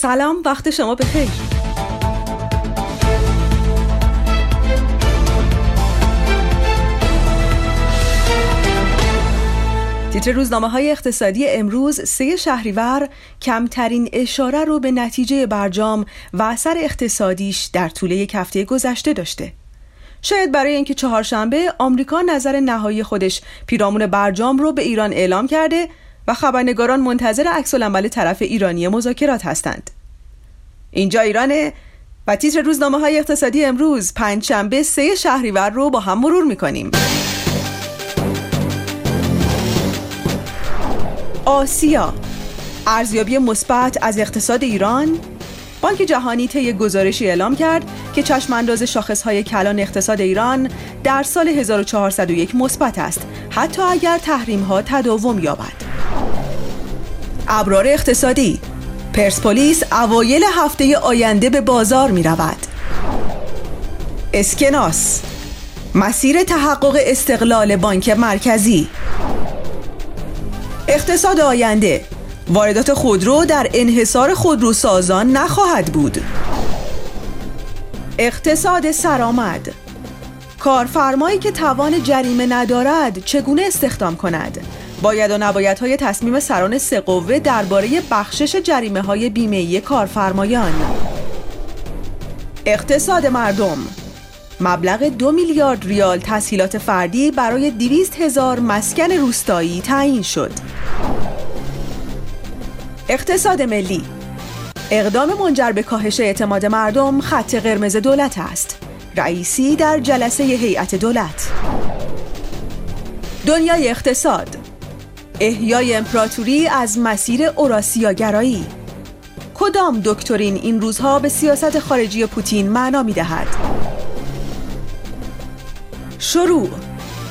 سلام وقت شما بخیر تیتر روزنامه های اقتصادی امروز سه شهریور کمترین اشاره رو به نتیجه برجام و اثر اقتصادیش در طول یک هفته گذشته داشته. شاید برای اینکه چهارشنبه آمریکا نظر نهایی خودش پیرامون برجام رو به ایران اعلام کرده و خبرنگاران منتظر عکس العمل طرف ایرانی مذاکرات هستند. اینجا ایرانه و تیتر روزنامه های اقتصادی امروز پنجشنبه سه شهریور رو با هم مرور می‌کنیم. آسیا ارزیابی مثبت از اقتصاد ایران بانک جهانی طی گزارشی اعلام کرد که چشم انداز شاخصهای کلان اقتصاد ایران در سال 1401 مثبت است حتی اگر تحریم ها تداوم یابد ابرار اقتصادی. پرسپولیس اوایل هفته آینده به بازار می رود. اسکناس. مسیر تحقق استقلال بانک مرکزی. اقتصاد آینده. واردات خودرو در انحصار خودروسازان نخواهد بود. اقتصاد سرآمد. کارفرمایی که توان جریمه ندارد چگونه استخدام کند؟ باید و نباید های تصمیم سران سه درباره بخشش جریمه های بیمه کارفرمایان. اقتصاد مردم. مبلغ دو میلیارد ریال تسهیلات فردی برای دویست هزار مسکن روستایی تعیین شد. اقتصاد ملی. اقدام منجر به کاهش اعتماد مردم خط قرمز دولت است. رئیسی در جلسه هیئت دولت. دنیای اقتصاد. احیای امپراتوری از مسیر اوراسیاگرایی. کدام دکترین این روزها به سیاست خارجی پوتین معنا می دهد؟ شروع.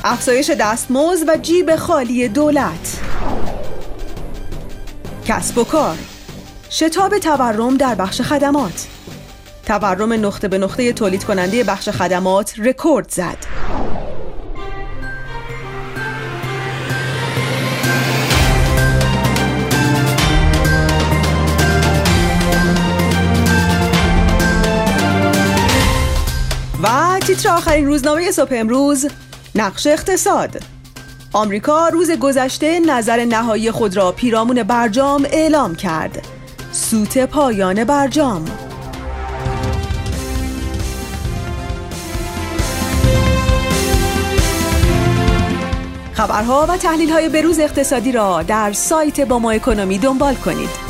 افزایش دستمزد و جیب خالی دولت. کسب و کار. شتاب تورم در بخش خدمات. تورم نقطه به نقطه تولید کننده بخش خدمات رکورد زد. و تیتر آخرین روزنامه صبح امروز نقش اقتصاد. آمریکا روز گذشته نظر نهایی خود را پیرامون برجام اعلام کرد. سوت پایان برجام. خبرها و تحلیل های بروز اقتصادی را در سایت با ما اکنومی دنبال کنید.